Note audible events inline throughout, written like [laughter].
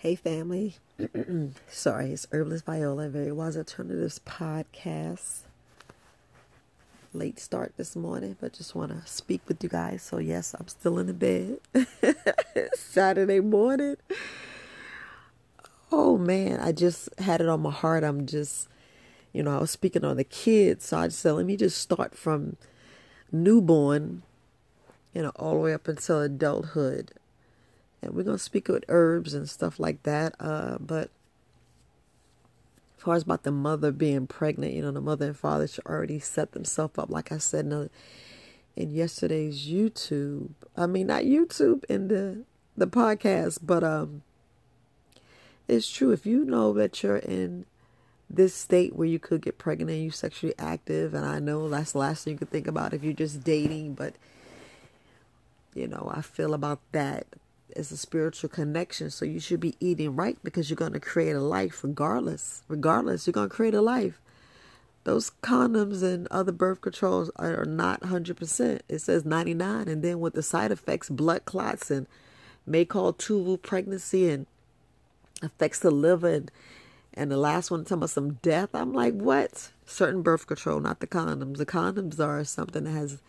Hey, family. [clears throat] Sorry, it's Herbalist Viola, Very Wise Alternatives podcast. Late start this morning, but just want to speak with you guys. So, yes, I'm still in the bed. [laughs] Saturday morning. Oh, man, I just had it on my heart. I'm just, you know, I was speaking on the kids. So, I just said, let me just start from newborn, you know, all the way up until adulthood and we're gonna speak with herbs and stuff like that. Uh, but as far as about the mother being pregnant, you know, the mother and father should already set themselves up, like I said in, in yesterday's YouTube. I mean, not YouTube in the the podcast, but um, it's true. If you know that you're in this state where you could get pregnant and you're sexually active, and I know that's the last thing you could think about if you're just dating, but you know, I feel about that is a spiritual connection. So you should be eating right because you're going to create a life regardless. Regardless, you're going to create a life. Those condoms and other birth controls are not 100%. It says 99 and then with the side effects, blood clots and may cause tubal pregnancy and affects the liver and, and the last one talking about some death. I'm like, what? Certain birth control, not the condoms. The condoms are something that has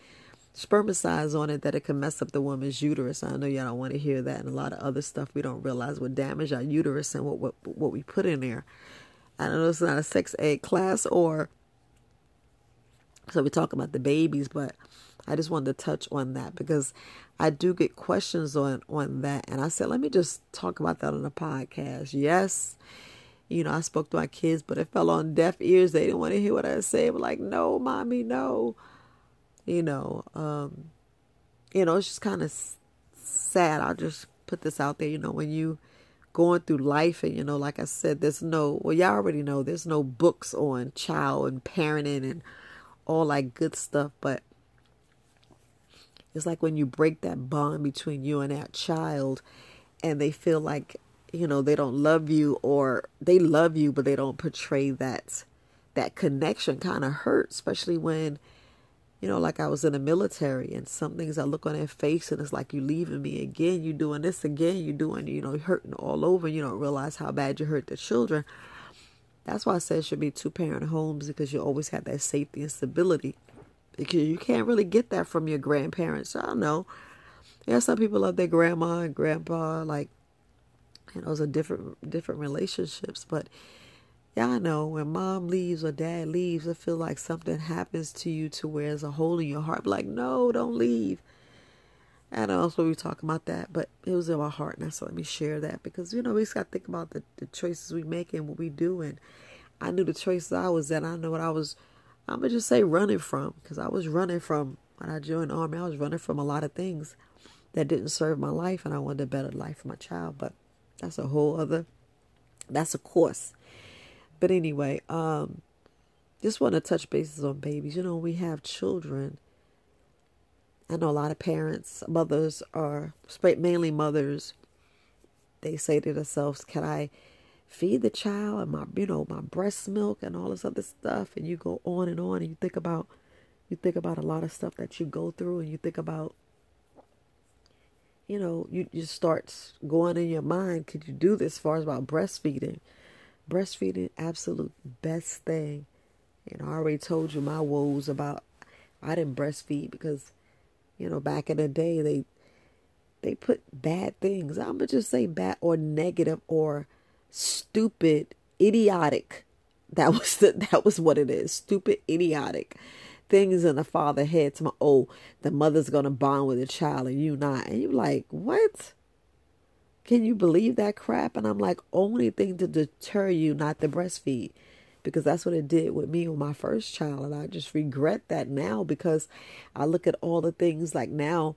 spermicides on it that it can mess up the woman's uterus. I know y'all don't want to hear that and a lot of other stuff we don't realize would damage our uterus and what what, what we put in there. I don't know it's not a sex ed class or so we talk about the babies, but I just wanted to touch on that because I do get questions on on that and I said let me just talk about that on the podcast. Yes, you know, I spoke to my kids, but it fell on deaf ears. They didn't want to hear what I said. Like, no, mommy, no you know, um, you know, it's just kind of sad. I'll just put this out there, you know, when you going through life and you know, like I said, there's no well, y'all already know there's no books on child and parenting and all that good stuff, but it's like when you break that bond between you and that child and they feel like, you know, they don't love you or they love you but they don't portray that that connection kind of hurts, especially when you know, like I was in the military and some things I look on their face and it's like you leaving me again, you doing this again, you doing, you know, hurting all over, you don't realize how bad you hurt the children. That's why I said it should be two parent homes because you always have that safety and stability. Because you can't really get that from your grandparents. I don't know. Yeah, some people love their grandma and grandpa, like you know, those are different different relationships, but I know when mom leaves or dad leaves, I feel like something happens to you to where there's a hole in your heart. Like, no, don't leave. And I also we talk about that, but it was in my heart, and so let me share that because you know we just got to think about the, the choices we make and what we do. And I knew the choices I was in. I know what I was. I'm gonna just say running from because I was running from when I joined army. I was running from a lot of things that didn't serve my life, and I wanted a better life for my child. But that's a whole other. That's a course but anyway, um, just want to touch bases on babies. You know, we have children. I know a lot of parents, mothers are mainly mothers. They say to themselves, "Can I feed the child and my, you know, my breast milk and all this other stuff?" And you go on and on, and you think about, you think about a lot of stuff that you go through, and you think about, you know, you just start going in your mind. Could you do this? As far as about breastfeeding, breastfeeding absolute best thing. And i already told you my woes about i didn't breastfeed because you know back in the day they they put bad things. I'm gonna just say bad or negative or stupid idiotic. That [laughs] was the, that was what it is. Stupid idiotic things in the father head. To my oh the mother's gonna bond with the child and you not. And you like what can you believe that crap? And I'm like, only thing to deter you not to breastfeed. Because that's what it did with me with my first child. And I just regret that now because I look at all the things like now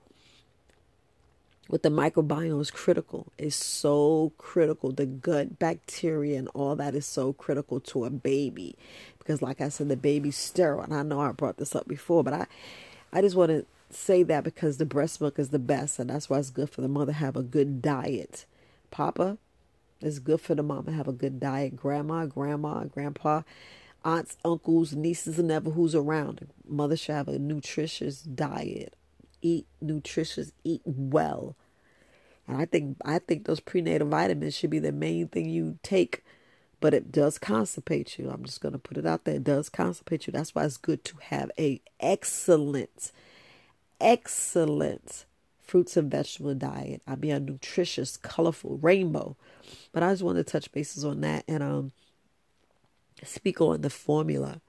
with the microbiome is critical. It's so critical. The gut bacteria and all that is so critical to a baby. Because like I said, the baby's sterile. And I know I brought this up before, but I I just want to say that because the breast milk is the best, and that's why it's good for the mother have a good diet. Papa, it's good for the mama have a good diet. Grandma, grandma, grandpa, aunts, uncles, nieces, and ever who's around. Mother should have a nutritious diet. Eat nutritious, eat well. And I think I think those prenatal vitamins should be the main thing you take, but it does constipate you. I'm just gonna put it out there. It does constipate you. That's why it's good to have a excellent, excellent fruits and vegetable diet. I mean a nutritious, colorful rainbow. But I just wanted to touch bases on that and um speak on the formula.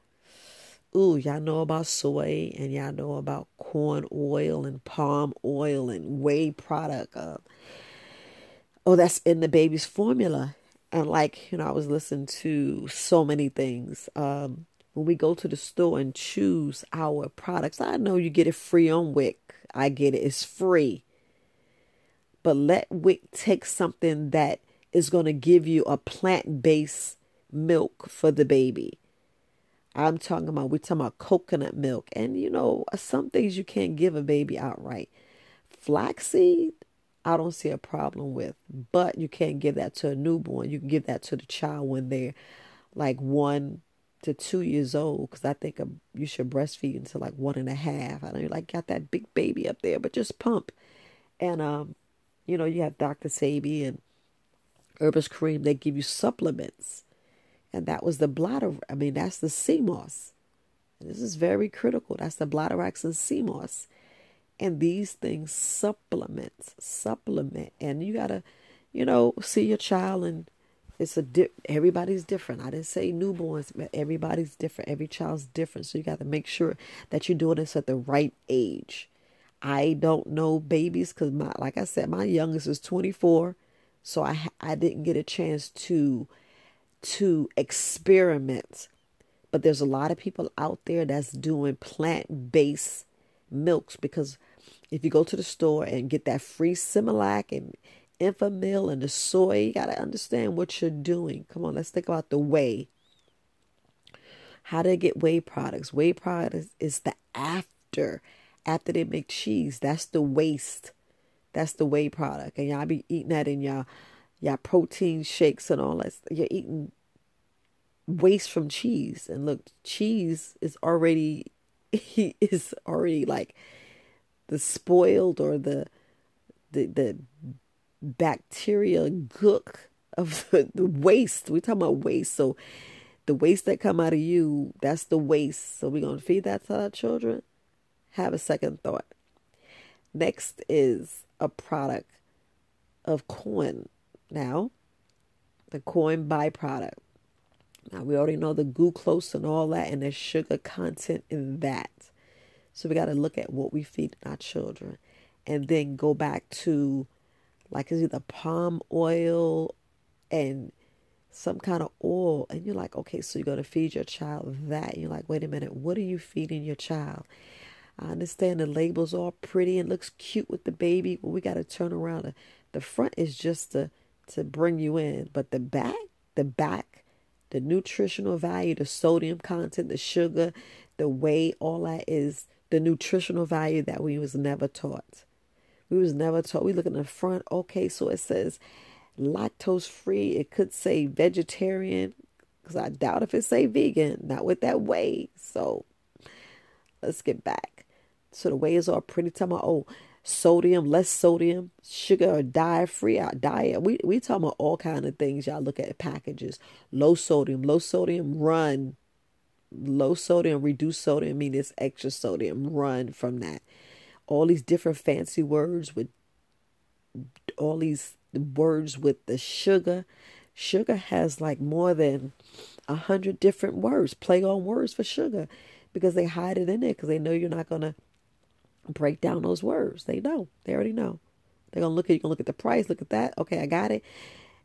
Ooh, y'all know about soy and y'all know about corn oil and palm oil and whey product. Uh, oh, that's in the baby's formula. And like, you know, I was listening to so many things. Um, when we go to the store and choose our products, I know you get it free on WIC. I get it, it's free. But let WIC take something that is going to give you a plant based milk for the baby. I'm talking about, we're talking about coconut milk. And you know, some things you can't give a baby outright. Flaxseed, I don't see a problem with, but you can't give that to a newborn. You can give that to the child when they're like one to two years old, because I think you should breastfeed until like one and a half. I know you like got that big baby up there, but just pump. And um, you know, you have Dr. Sebi and Herbis Cream. They give you supplements and that was the bladder. I mean, that's the moss. And this is very critical. That's the bladderwracks and moss. And these things supplement, supplement. And you got to, you know, see your child and it's a di- everybody's different. I didn't say newborns, but everybody's different. Every child's different. So you got to make sure that you're doing this at the right age. I don't know babies because my, like I said, my youngest is 24. So I, I didn't get a chance to to experiment. But there's a lot of people out there that's doing plant based milks because if you go to the store and get that free Similac and Enfamil and the soy, you got to understand what you're doing. Come on, let's think about the whey. How to get whey products. Whey products is the after. After they make cheese, that's the waste. That's the whey product. And y'all be eating that in y'all yeah, protein shakes and all that. You're eating waste from cheese. And look, cheese is already [laughs] is already like the spoiled or the the the bacteria gook of [laughs] the, the waste. We're talking about waste. So the waste that come out of you, that's the waste. So we're gonna feed that to our children. Have a second thought. Next is a product of corn now, the corn byproduct. Now, we already know the glucose and all that, and the sugar content in that. So, we got to look at what we feed our children and then go back to like it's either palm oil and some kind of oil. And you're like, okay, so you're going to feed your child that. And you're like, wait a minute, what are you feeding your child? I understand the labels are pretty and looks cute with the baby, but we got to turn around. The front is just the to bring you in. But the back, the back, the nutritional value, the sodium content, the sugar, the weight, all that is the nutritional value that we was never taught. We was never taught. We look in the front. Okay, so it says lactose free. It could say vegetarian because I doubt if it say vegan. Not with that whey. So let's get back. So the way is all pretty. Tell me, oh, sodium, less sodium, sugar or diet free diet. We we talking about all kind of things. Y'all look at packages. Low sodium, low sodium run. Low sodium, reduced sodium mean it's extra sodium. Run from that. All these different fancy words with all these words with the sugar. Sugar has like more than a hundred different words, play on words for sugar, because they hide it in there because they know you're not gonna break down those words. They know. They already know. They're gonna look at you gonna look at the price, look at that. Okay, I got it.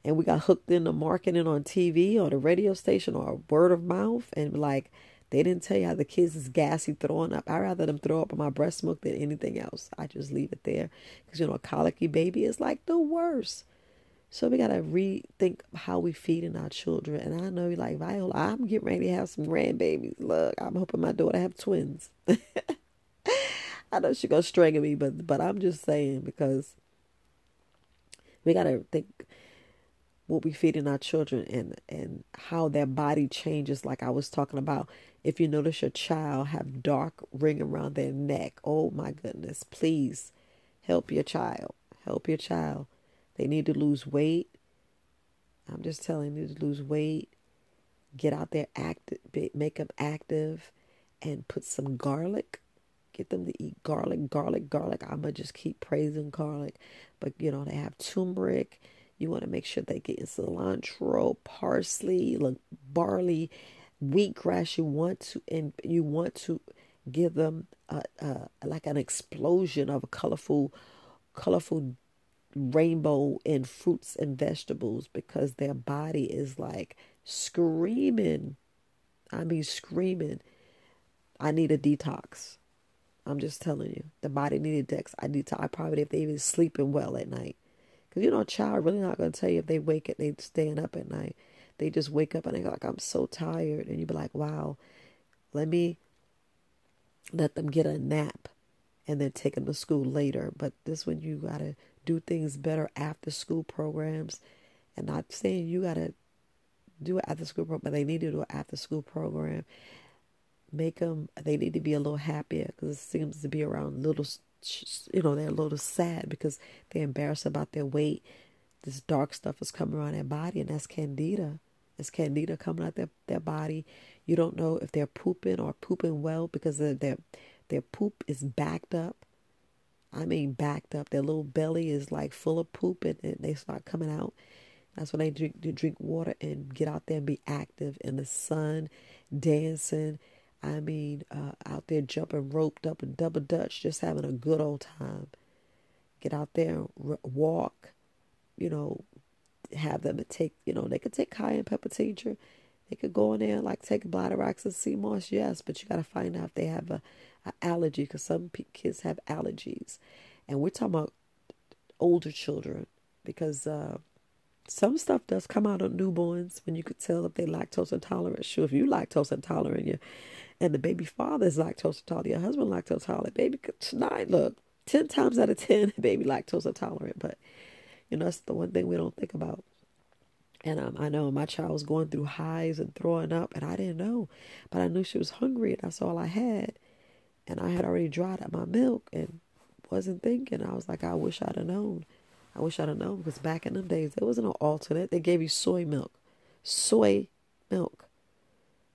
And we got hooked into marketing on TV or the radio station or word of mouth and like they didn't tell you how the kids is gassy throwing up. I'd rather them throw up on my breast milk than anything else. I just leave it there because you know a colicky baby is like the worst. So we gotta rethink how we feeding our children. And I know you're like Viola. I'm getting ready to have some grandbabies. Look, I'm hoping my daughter have twins. [laughs] I know she gonna strangle me, but but I'm just saying because we gotta think what we feed in our children and and how their body changes. Like I was talking about, if you notice your child have dark ring around their neck, oh my goodness, please help your child. Help your child. They need to lose weight. I'm just telling you to lose weight. Get out there, active, make them active, and put some garlic. Get them to eat garlic, garlic, garlic. I'm gonna just keep praising garlic, but you know they have turmeric. You want to make sure they get cilantro, parsley, look, barley, wheatgrass. You want to, and you want to give them a, a, like an explosion of a colorful, colorful rainbow in fruits and vegetables because their body is like screaming. I mean, screaming. I need a detox. I'm just telling you, the body needed dex. I need to. I probably if they even sleeping well at night, because you know, a child really not gonna tell you if they wake up, they staying up at night. They just wake up and they're like, I'm so tired, and you be like, Wow, let me let them get a nap, and then take them to school later. But this one you gotta do things better after school programs, and not saying you gotta do it after school program, but they need to do an after school program make them they need to be a little happier because it seems to be around little you know they're a little sad because they're embarrassed about their weight. This dark stuff is coming around their body and that's candida. It's candida coming out their, their body. You don't know if they're pooping or pooping well because their their, poop is backed up. I mean backed up. Their little belly is like full of poop and, and they start coming out. That's when they drink, they drink water and get out there and be active in the sun dancing I mean, uh, out there jumping roped up and double dutch, just having a good old time. Get out there, walk, you know, have them take, you know, they could take cayenne pepper tincture. They could go in there like take bladderwracks and sea moss, yes, but you got to find out if they have a, a allergy because some kids have allergies, and we're talking about older children because uh, some stuff does come out of newborns when you could tell if they're lactose intolerant. Sure, if you lactose intolerant, you and the baby father is lactose intolerant, your husband lactose intolerant, baby tonight look ten times out of ten, [laughs] baby lactose intolerant. But you know that's the one thing we don't think about. And um, I know my child was going through highs and throwing up, and I didn't know, but I knew she was hungry, and that's all I had. And I had already dried up my milk and wasn't thinking. I was like, I wish I'd have known. I wish I'd have known because back in them days there wasn't an alternate. They gave you soy milk, soy milk,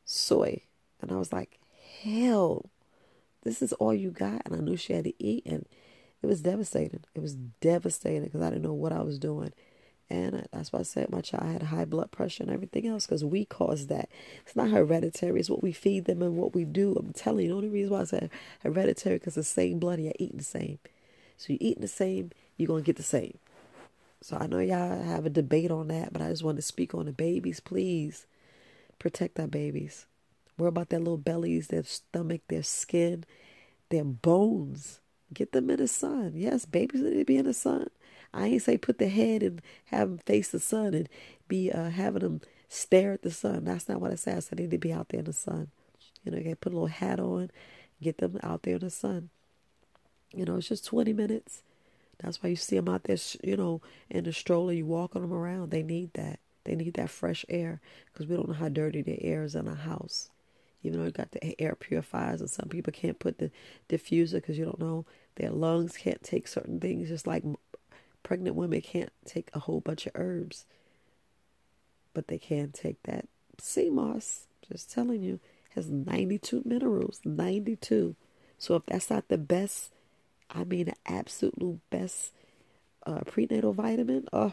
soy. And I was like, hell, this is all you got. And I knew she had to eat. And it was devastating. It was devastating because I didn't know what I was doing. And that's why I said my child had high blood pressure and everything else because we caused that. It's not hereditary. It's what we feed them and what we do. I'm telling you, the only reason why I said hereditary because the same blood, you're eating the same. So you're eating the same, you're going to get the same. So I know y'all have a debate on that, but I just want to speak on the babies. Please protect our babies. Worry about their little bellies, their stomach, their skin, their bones. Get them in the sun. Yes, babies need to be in the sun. I ain't say put the head and have them face the sun and be uh, having them stare at the sun. That's not what I said. I said they need to be out there in the sun. You know, you put a little hat on, get them out there in the sun. You know, it's just 20 minutes. That's why you see them out there, you know, in the stroller. You walking them around. They need that. They need that fresh air because we don't know how dirty the air is in a house even though you got the air purifiers and some people can't put the diffuser because you don't know their lungs can't take certain things just like pregnant women can't take a whole bunch of herbs but they can take that sea moss just telling you has 92 minerals 92 so if that's not the best i mean the absolute best uh, prenatal vitamin oh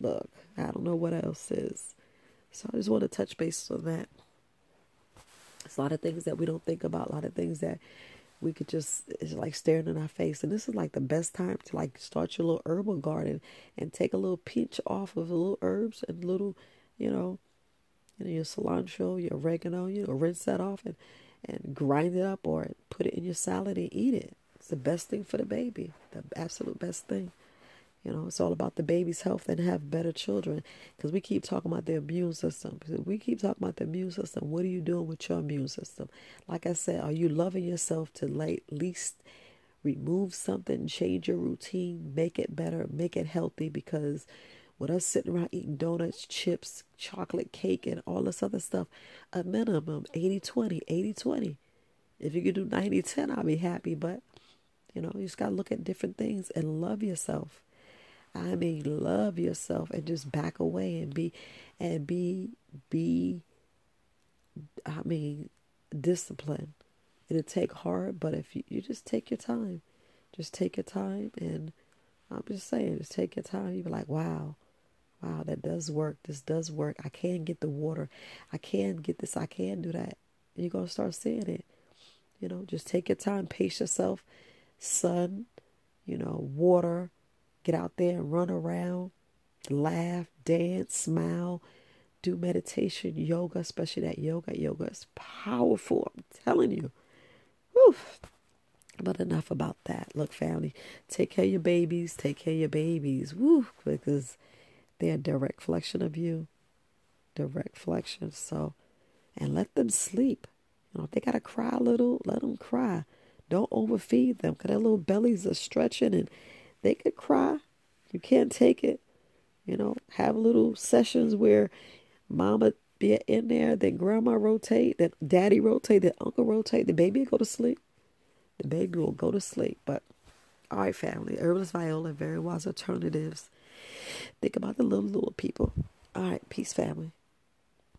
look i don't know what else is so i just want to touch base on that it's a lot of things that we don't think about, a lot of things that we could just it's like staring in our face. And this is like the best time to like start your little herbal garden and take a little pinch off of the little herbs and little, you know, you know, your cilantro, your oregano, you know, rinse that off and, and grind it up or put it in your salad and eat it. It's the best thing for the baby. The absolute best thing. You know, it's all about the baby's health and have better children. Because we keep talking about the immune system. We keep talking about the immune system. What are you doing with your immune system? Like I said, are you loving yourself to at least remove something, change your routine, make it better, make it healthy? Because with us sitting around eating donuts, chips, chocolate cake, and all this other stuff, a minimum 80 20, 80 20. If you could do 90 10, I'll be happy. But, you know, you just got to look at different things and love yourself. I mean, love yourself and just back away and be, and be, be, I mean, discipline. It'll take hard, but if you, you just take your time, just take your time. And I'm just saying, just take your time. You'll be like, wow, wow, that does work. This does work. I can get the water. I can get this. I can do that. And you're going to start seeing it. You know, just take your time, pace yourself. Sun, you know, water, get out there and run around, laugh, dance, smile, do meditation, yoga, especially that yoga. Yoga is powerful. I'm telling you. Whew. But enough about that. Look, family, take care of your babies. Take care of your babies. Woo, because they're a direct reflection of you. Direct reflection. So, and let them sleep. You know, if they got to cry a little, let them cry. Don't overfeed them because their little bellies are stretching and they could cry. You can't take it. You know, have little sessions where mama be in there, then grandma rotate, then daddy rotate, then uncle rotate, the baby go to sleep. The baby will go to sleep. But all right, family, herbalist viola, very wise alternatives. Think about the little little people. All right, peace, family.